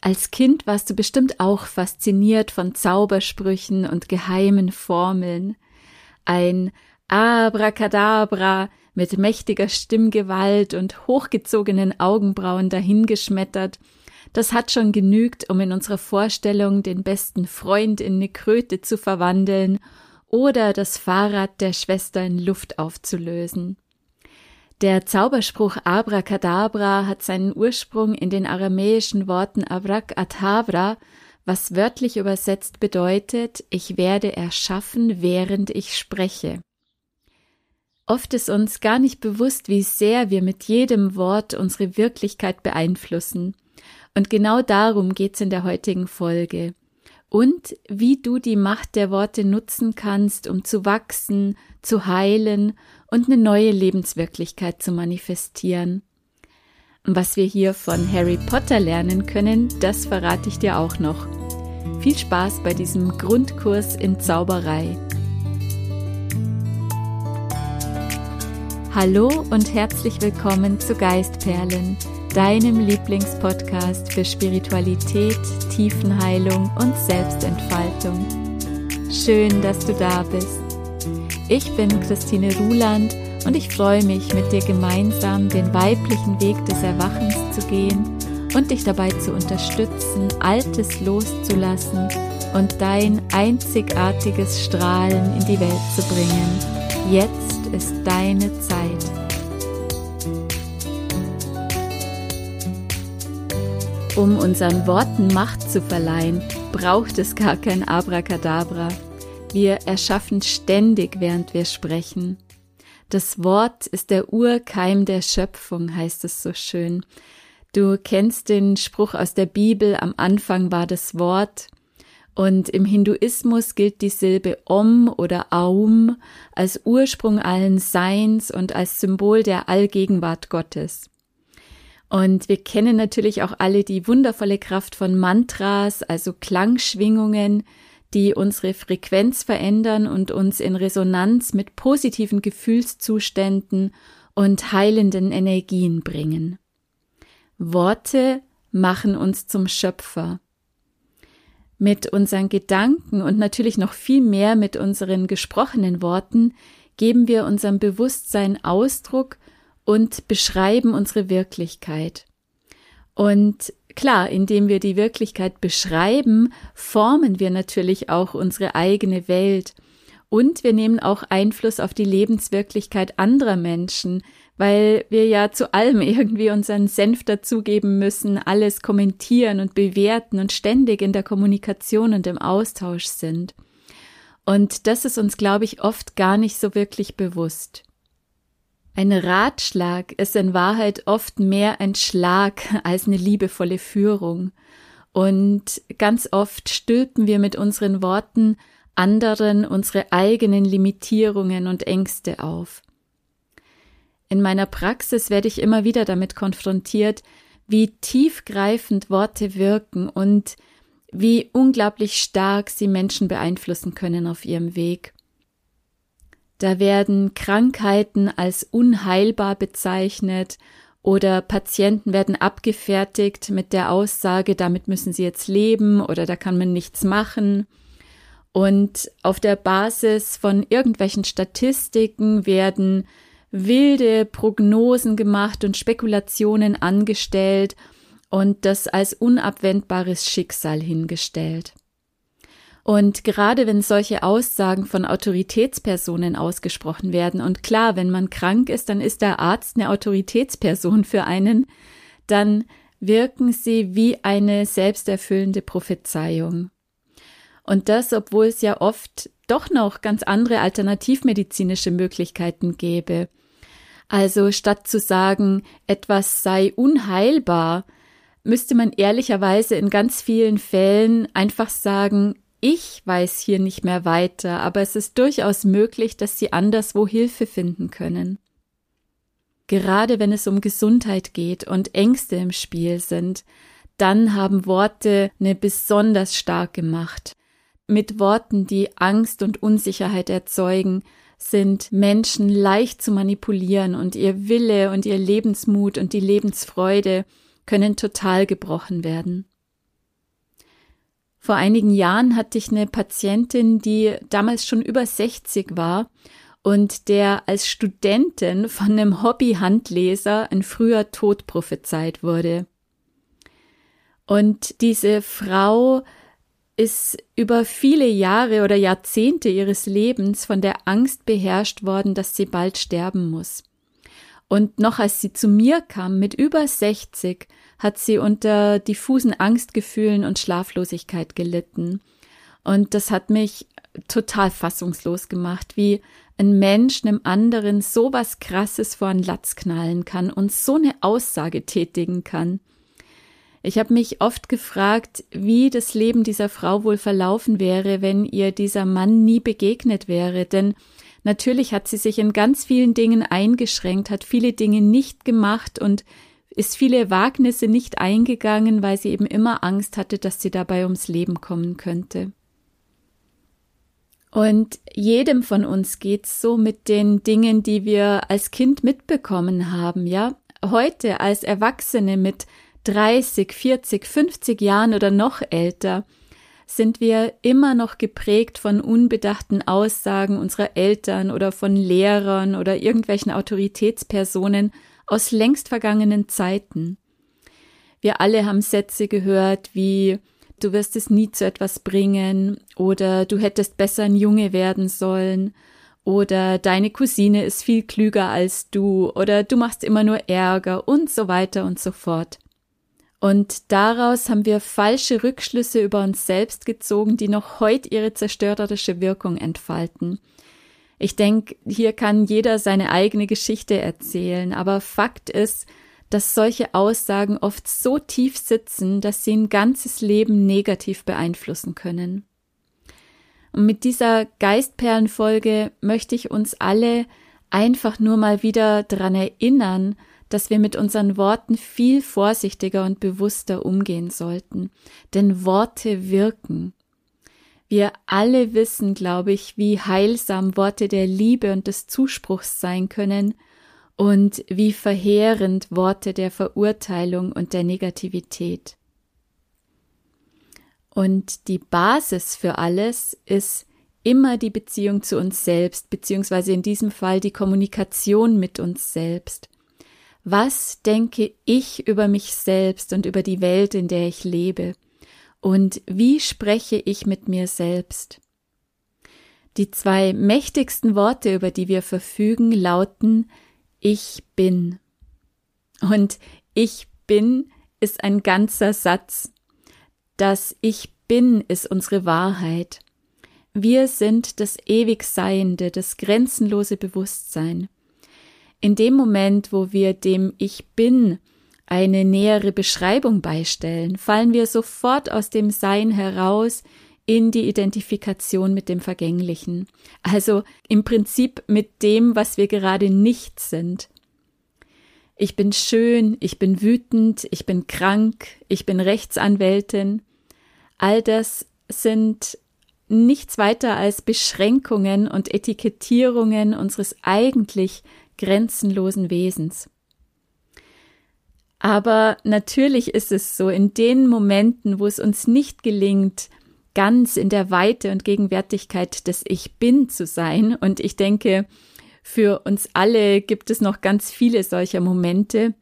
Als Kind warst du bestimmt auch fasziniert von Zaubersprüchen und geheimen Formeln. Ein Abracadabra mit mächtiger Stimmgewalt und hochgezogenen Augenbrauen dahingeschmettert, das hat schon genügt, um in unserer Vorstellung den besten Freund in eine Kröte zu verwandeln oder das Fahrrad der Schwester in Luft aufzulösen. Der Zauberspruch Abracadabra hat seinen Ursprung in den aramäischen Worten Abracadabra, was wörtlich übersetzt bedeutet, ich werde erschaffen, während ich spreche. Oft ist uns gar nicht bewusst, wie sehr wir mit jedem Wort unsere Wirklichkeit beeinflussen. Und genau darum geht's in der heutigen Folge. Und wie du die Macht der Worte nutzen kannst, um zu wachsen, zu heilen und eine neue Lebenswirklichkeit zu manifestieren. Was wir hier von Harry Potter lernen können, das verrate ich dir auch noch. Viel Spaß bei diesem Grundkurs in Zauberei. Hallo und herzlich willkommen zu Geistperlen, deinem Lieblingspodcast für Spiritualität, Tiefenheilung und Selbstentfaltung. Schön, dass du da bist. Ich bin Christine Ruland und ich freue mich, mit dir gemeinsam den weiblichen Weg des Erwachens zu gehen und dich dabei zu unterstützen, Altes loszulassen und dein einzigartiges Strahlen in die Welt zu bringen. Jetzt ist deine Zeit. Um unseren Worten Macht zu verleihen, braucht es gar kein Abracadabra. Wir erschaffen ständig, während wir sprechen. Das Wort ist der Urkeim der Schöpfung, heißt es so schön. Du kennst den Spruch aus der Bibel, am Anfang war das Wort. Und im Hinduismus gilt die Silbe Om oder Aum als Ursprung allen Seins und als Symbol der Allgegenwart Gottes. Und wir kennen natürlich auch alle die wundervolle Kraft von Mantras, also Klangschwingungen, die unsere Frequenz verändern und uns in Resonanz mit positiven Gefühlszuständen und heilenden Energien bringen. Worte machen uns zum Schöpfer. Mit unseren Gedanken und natürlich noch viel mehr mit unseren gesprochenen Worten geben wir unserem Bewusstsein Ausdruck und beschreiben unsere Wirklichkeit. Und klar, indem wir die Wirklichkeit beschreiben, formen wir natürlich auch unsere eigene Welt. Und wir nehmen auch Einfluss auf die Lebenswirklichkeit anderer Menschen, weil wir ja zu allem irgendwie unseren Senf dazugeben müssen, alles kommentieren und bewerten und ständig in der Kommunikation und im Austausch sind. Und das ist uns, glaube ich, oft gar nicht so wirklich bewusst. Ein Ratschlag ist in Wahrheit oft mehr ein Schlag als eine liebevolle Führung. Und ganz oft stülpen wir mit unseren Worten anderen unsere eigenen Limitierungen und Ängste auf. In meiner Praxis werde ich immer wieder damit konfrontiert, wie tiefgreifend Worte wirken und wie unglaublich stark sie Menschen beeinflussen können auf ihrem Weg. Da werden Krankheiten als unheilbar bezeichnet oder Patienten werden abgefertigt mit der Aussage, damit müssen sie jetzt leben oder da kann man nichts machen. Und auf der Basis von irgendwelchen Statistiken werden wilde Prognosen gemacht und Spekulationen angestellt und das als unabwendbares Schicksal hingestellt. Und gerade wenn solche Aussagen von Autoritätspersonen ausgesprochen werden, und klar, wenn man krank ist, dann ist der Arzt eine Autoritätsperson für einen, dann wirken sie wie eine selbsterfüllende Prophezeiung. Und das, obwohl es ja oft doch noch ganz andere alternativmedizinische Möglichkeiten gäbe. Also statt zu sagen, etwas sei unheilbar, müsste man ehrlicherweise in ganz vielen Fällen einfach sagen, ich weiß hier nicht mehr weiter, aber es ist durchaus möglich, dass Sie anderswo Hilfe finden können. Gerade wenn es um Gesundheit geht und Ängste im Spiel sind, dann haben Worte eine besonders starke Macht. Mit Worten, die Angst und Unsicherheit erzeugen, sind Menschen leicht zu manipulieren und ihr Wille und ihr Lebensmut und die Lebensfreude können total gebrochen werden. Vor einigen Jahren hatte ich eine Patientin, die damals schon über 60 war und der als Studentin von einem Hobby-Handleser ein früher Tod prophezeit wurde. Und diese Frau ist über viele Jahre oder Jahrzehnte ihres Lebens von der Angst beherrscht worden, dass sie bald sterben muss. Und noch als sie zu mir kam mit über 60, hat sie unter diffusen Angstgefühlen und Schlaflosigkeit gelitten. Und das hat mich total fassungslos gemacht, wie ein Mensch einem anderen so was Krasses vor einen Latz knallen kann und so eine Aussage tätigen kann. Ich habe mich oft gefragt, wie das Leben dieser Frau wohl verlaufen wäre, wenn ihr dieser Mann nie begegnet wäre, denn natürlich hat sie sich in ganz vielen Dingen eingeschränkt, hat viele Dinge nicht gemacht und ist viele Wagnisse nicht eingegangen, weil sie eben immer Angst hatte, dass sie dabei ums Leben kommen könnte. Und jedem von uns geht's so mit den Dingen, die wir als Kind mitbekommen haben, ja? Heute als Erwachsene mit 30, 40, 50 Jahren oder noch älter sind wir immer noch geprägt von unbedachten Aussagen unserer Eltern oder von Lehrern oder irgendwelchen Autoritätspersonen aus längst vergangenen Zeiten. Wir alle haben Sätze gehört wie du wirst es nie zu etwas bringen oder du hättest besser ein Junge werden sollen oder deine Cousine ist viel klüger als du oder du machst immer nur Ärger und so weiter und so fort. Und daraus haben wir falsche Rückschlüsse über uns selbst gezogen, die noch heute ihre zerstörerische Wirkung entfalten. Ich denke, hier kann jeder seine eigene Geschichte erzählen, aber Fakt ist, dass solche Aussagen oft so tief sitzen, dass sie ein ganzes Leben negativ beeinflussen können. Und mit dieser Geistperlenfolge möchte ich uns alle einfach nur mal wieder daran erinnern, dass wir mit unseren Worten viel vorsichtiger und bewusster umgehen sollten. Denn Worte wirken. Wir alle wissen, glaube ich, wie heilsam Worte der Liebe und des Zuspruchs sein können und wie verheerend Worte der Verurteilung und der Negativität. Und die Basis für alles ist immer die Beziehung zu uns selbst, beziehungsweise in diesem Fall die Kommunikation mit uns selbst. Was denke ich über mich selbst und über die Welt, in der ich lebe? Und wie spreche ich mit mir selbst? Die zwei mächtigsten Worte, über die wir verfügen, lauten ich bin. Und ich bin ist ein ganzer Satz. Das Ich bin ist unsere Wahrheit. Wir sind das ewig Seiende, das grenzenlose Bewusstsein. In dem Moment, wo wir dem Ich bin eine nähere Beschreibung beistellen, fallen wir sofort aus dem Sein heraus in die Identifikation mit dem Vergänglichen, also im Prinzip mit dem, was wir gerade nicht sind. Ich bin schön, ich bin wütend, ich bin krank, ich bin Rechtsanwältin. All das sind nichts weiter als Beschränkungen und Etikettierungen unseres eigentlich grenzenlosen Wesens. Aber natürlich ist es so, in den Momenten, wo es uns nicht gelingt, ganz in der Weite und Gegenwärtigkeit des Ich bin zu sein. Und ich denke, für uns alle gibt es noch ganz viele solcher Momente.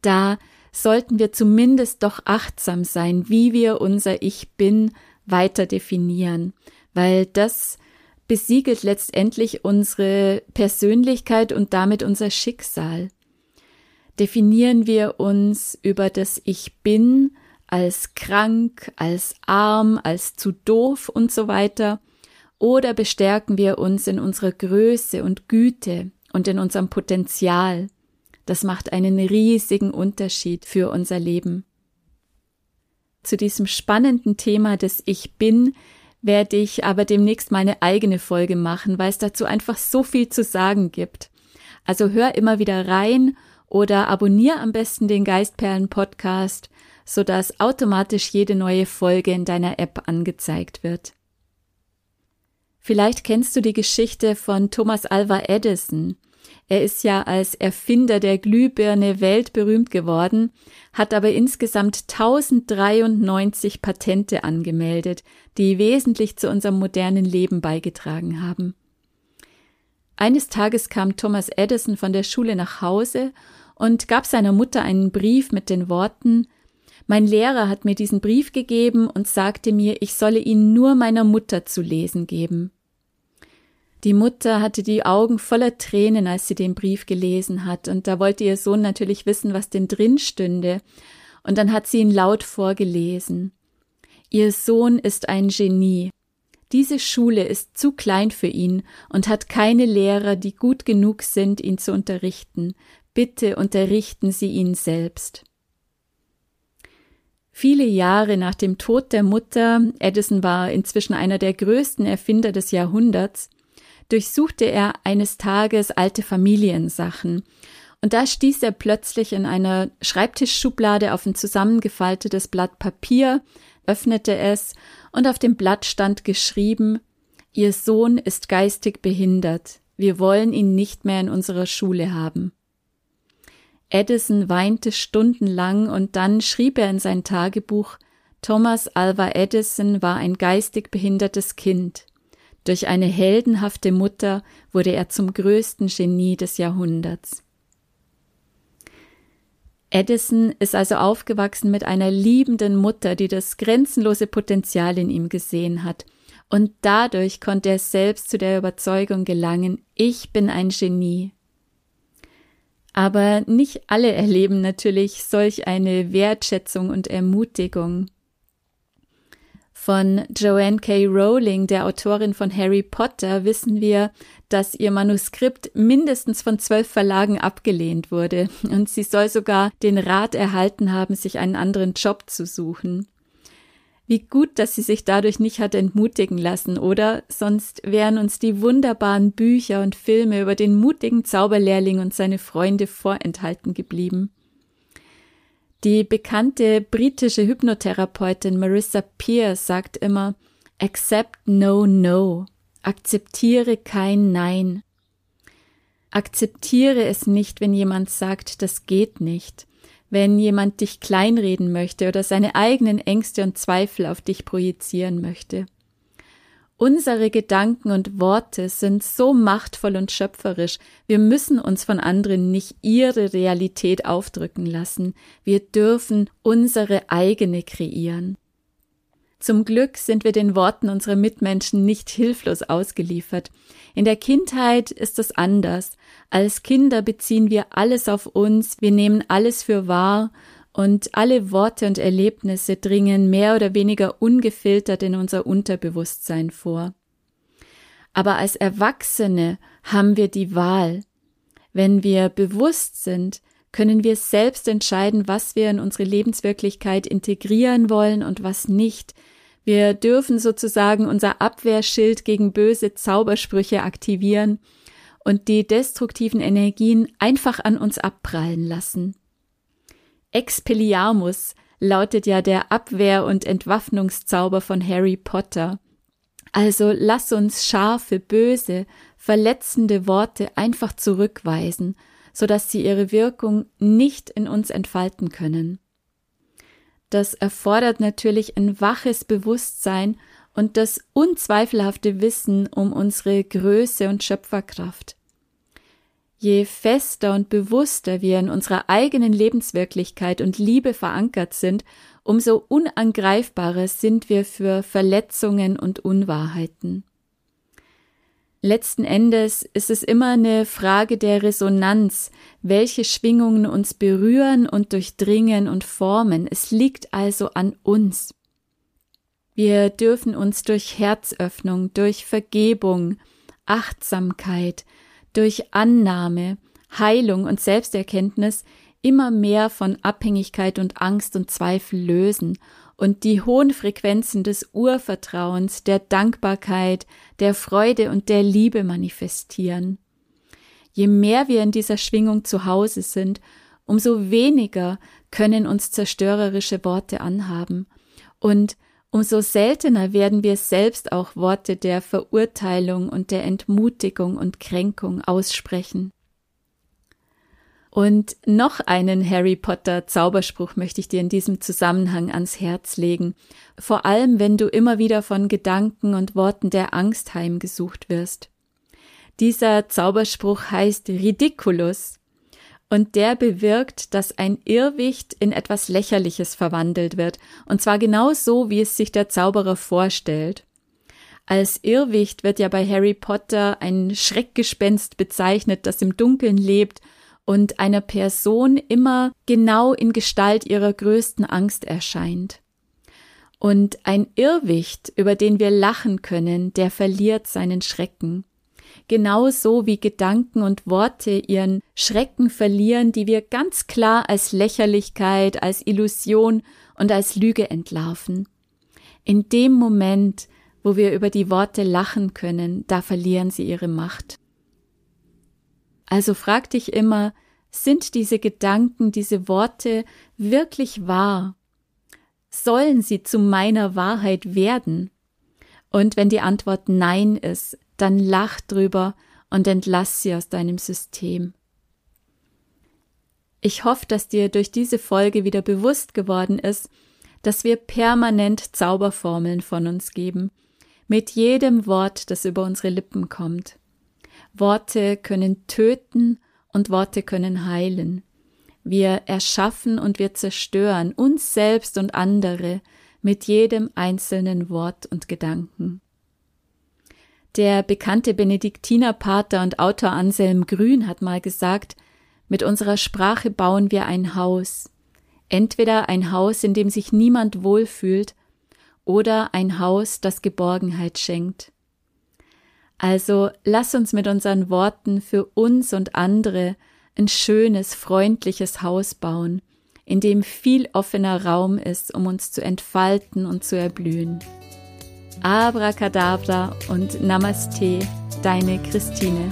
Da sollten wir zumindest doch achtsam sein, wie wir unser Ich bin weiter definieren, weil das besiegelt letztendlich unsere Persönlichkeit und damit unser Schicksal. Definieren wir uns über das Ich bin als krank, als arm, als zu doof und so weiter, oder bestärken wir uns in unserer Größe und Güte und in unserem Potenzial. Das macht einen riesigen Unterschied für unser Leben. Zu diesem spannenden Thema des Ich bin werde ich aber demnächst meine eigene Folge machen, weil es dazu einfach so viel zu sagen gibt. Also hör immer wieder rein oder abonniere am besten den Geistperlen Podcast sodass automatisch jede neue Folge in deiner App angezeigt wird. Vielleicht kennst du die Geschichte von Thomas Alva Edison. Er ist ja als Erfinder der Glühbirne weltberühmt geworden, hat aber insgesamt 1093 Patente angemeldet, die wesentlich zu unserem modernen Leben beigetragen haben. Eines Tages kam Thomas Edison von der Schule nach Hause und gab seiner Mutter einen Brief mit den Worten Mein Lehrer hat mir diesen Brief gegeben und sagte mir, ich solle ihn nur meiner Mutter zu lesen geben. Die Mutter hatte die Augen voller Tränen, als sie den Brief gelesen hat, und da wollte ihr Sohn natürlich wissen, was denn drin stünde, und dann hat sie ihn laut vorgelesen. Ihr Sohn ist ein Genie. Diese Schule ist zu klein für ihn und hat keine Lehrer, die gut genug sind, ihn zu unterrichten. Bitte unterrichten Sie ihn selbst. Viele Jahre nach dem Tod der Mutter, Edison war inzwischen einer der größten Erfinder des Jahrhunderts, durchsuchte er eines Tages alte Familiensachen, und da stieß er plötzlich in einer Schreibtischschublade auf ein zusammengefaltetes Blatt Papier, öffnete es, und auf dem Blatt stand geschrieben Ihr Sohn ist geistig behindert, wir wollen ihn nicht mehr in unserer Schule haben. Edison weinte stundenlang und dann schrieb er in sein Tagebuch Thomas Alva Edison war ein geistig behindertes Kind. Durch eine heldenhafte Mutter wurde er zum größten Genie des Jahrhunderts. Edison ist also aufgewachsen mit einer liebenden Mutter, die das grenzenlose Potenzial in ihm gesehen hat, und dadurch konnte er selbst zu der Überzeugung gelangen, ich bin ein Genie. Aber nicht alle erleben natürlich solch eine Wertschätzung und Ermutigung. Von Joanne K. Rowling, der Autorin von Harry Potter, wissen wir, dass ihr Manuskript mindestens von zwölf Verlagen abgelehnt wurde und sie soll sogar den Rat erhalten haben, sich einen anderen Job zu suchen. Wie gut, dass sie sich dadurch nicht hat entmutigen lassen, oder? Sonst wären uns die wunderbaren Bücher und Filme über den mutigen Zauberlehrling und seine Freunde vorenthalten geblieben. Die bekannte britische Hypnotherapeutin Marissa Peer sagt immer Accept no no. Akzeptiere kein Nein. Akzeptiere es nicht, wenn jemand sagt, das geht nicht, wenn jemand dich kleinreden möchte oder seine eigenen Ängste und Zweifel auf dich projizieren möchte. Unsere Gedanken und Worte sind so machtvoll und schöpferisch, wir müssen uns von anderen nicht ihre Realität aufdrücken lassen, wir dürfen unsere eigene kreieren. Zum Glück sind wir den Worten unserer Mitmenschen nicht hilflos ausgeliefert. In der Kindheit ist es anders. Als Kinder beziehen wir alles auf uns, wir nehmen alles für wahr und alle Worte und Erlebnisse dringen mehr oder weniger ungefiltert in unser Unterbewusstsein vor. Aber als Erwachsene haben wir die Wahl. Wenn wir bewusst sind, können wir selbst entscheiden, was wir in unsere Lebenswirklichkeit integrieren wollen und was nicht. Wir dürfen sozusagen unser Abwehrschild gegen böse Zaubersprüche aktivieren und die destruktiven Energien einfach an uns abprallen lassen. Expelliarmus lautet ja der Abwehr- und Entwaffnungszauber von Harry Potter. Also lass uns scharfe, böse, verletzende Worte einfach zurückweisen, so dass sie ihre Wirkung nicht in uns entfalten können. Das erfordert natürlich ein waches Bewusstsein und das unzweifelhafte Wissen um unsere Größe und Schöpferkraft. Je fester und bewusster wir in unserer eigenen Lebenswirklichkeit und Liebe verankert sind, umso unangreifbarer sind wir für Verletzungen und Unwahrheiten. Letzten Endes ist es immer eine Frage der Resonanz, welche Schwingungen uns berühren und durchdringen und formen. Es liegt also an uns. Wir dürfen uns durch Herzöffnung, durch Vergebung, Achtsamkeit, durch Annahme, Heilung und Selbsterkenntnis immer mehr von Abhängigkeit und Angst und Zweifel lösen und die hohen Frequenzen des Urvertrauens, der Dankbarkeit, der Freude und der Liebe manifestieren. Je mehr wir in dieser Schwingung zu Hause sind, umso weniger können uns zerstörerische Worte anhaben und umso seltener werden wir selbst auch Worte der Verurteilung und der Entmutigung und Kränkung aussprechen. Und noch einen Harry Potter Zauberspruch möchte ich dir in diesem Zusammenhang ans Herz legen. Vor allem, wenn du immer wieder von Gedanken und Worten der Angst heimgesucht wirst. Dieser Zauberspruch heißt Ridiculus und der bewirkt, dass ein Irrwicht in etwas Lächerliches verwandelt wird, und zwar genau so, wie es sich der Zauberer vorstellt. Als Irrwicht wird ja bei Harry Potter ein Schreckgespenst bezeichnet, das im Dunkeln lebt und einer Person immer genau in Gestalt ihrer größten Angst erscheint. Und ein Irrwicht, über den wir lachen können, der verliert seinen Schrecken genauso wie Gedanken und Worte ihren Schrecken verlieren, die wir ganz klar als Lächerlichkeit, als Illusion und als Lüge entlarven. In dem Moment, wo wir über die Worte lachen können, da verlieren sie ihre Macht. Also frag dich immer, sind diese Gedanken, diese Worte wirklich wahr? Sollen sie zu meiner Wahrheit werden? Und wenn die Antwort Nein ist, dann lach drüber und entlass sie aus deinem System. Ich hoffe, dass dir durch diese Folge wieder bewusst geworden ist, dass wir permanent Zauberformeln von uns geben, mit jedem Wort, das über unsere Lippen kommt. Worte können töten und Worte können heilen. Wir erschaffen und wir zerstören uns selbst und andere mit jedem einzelnen Wort und Gedanken. Der bekannte Benediktinerpater und Autor Anselm Grün hat mal gesagt, mit unserer Sprache bauen wir ein Haus. Entweder ein Haus, in dem sich niemand wohlfühlt, oder ein Haus, das Geborgenheit schenkt. Also lass uns mit unseren Worten für uns und andere ein schönes, freundliches Haus bauen, in dem viel offener Raum ist, um uns zu entfalten und zu erblühen. Abracadabra und Namaste, deine Christine.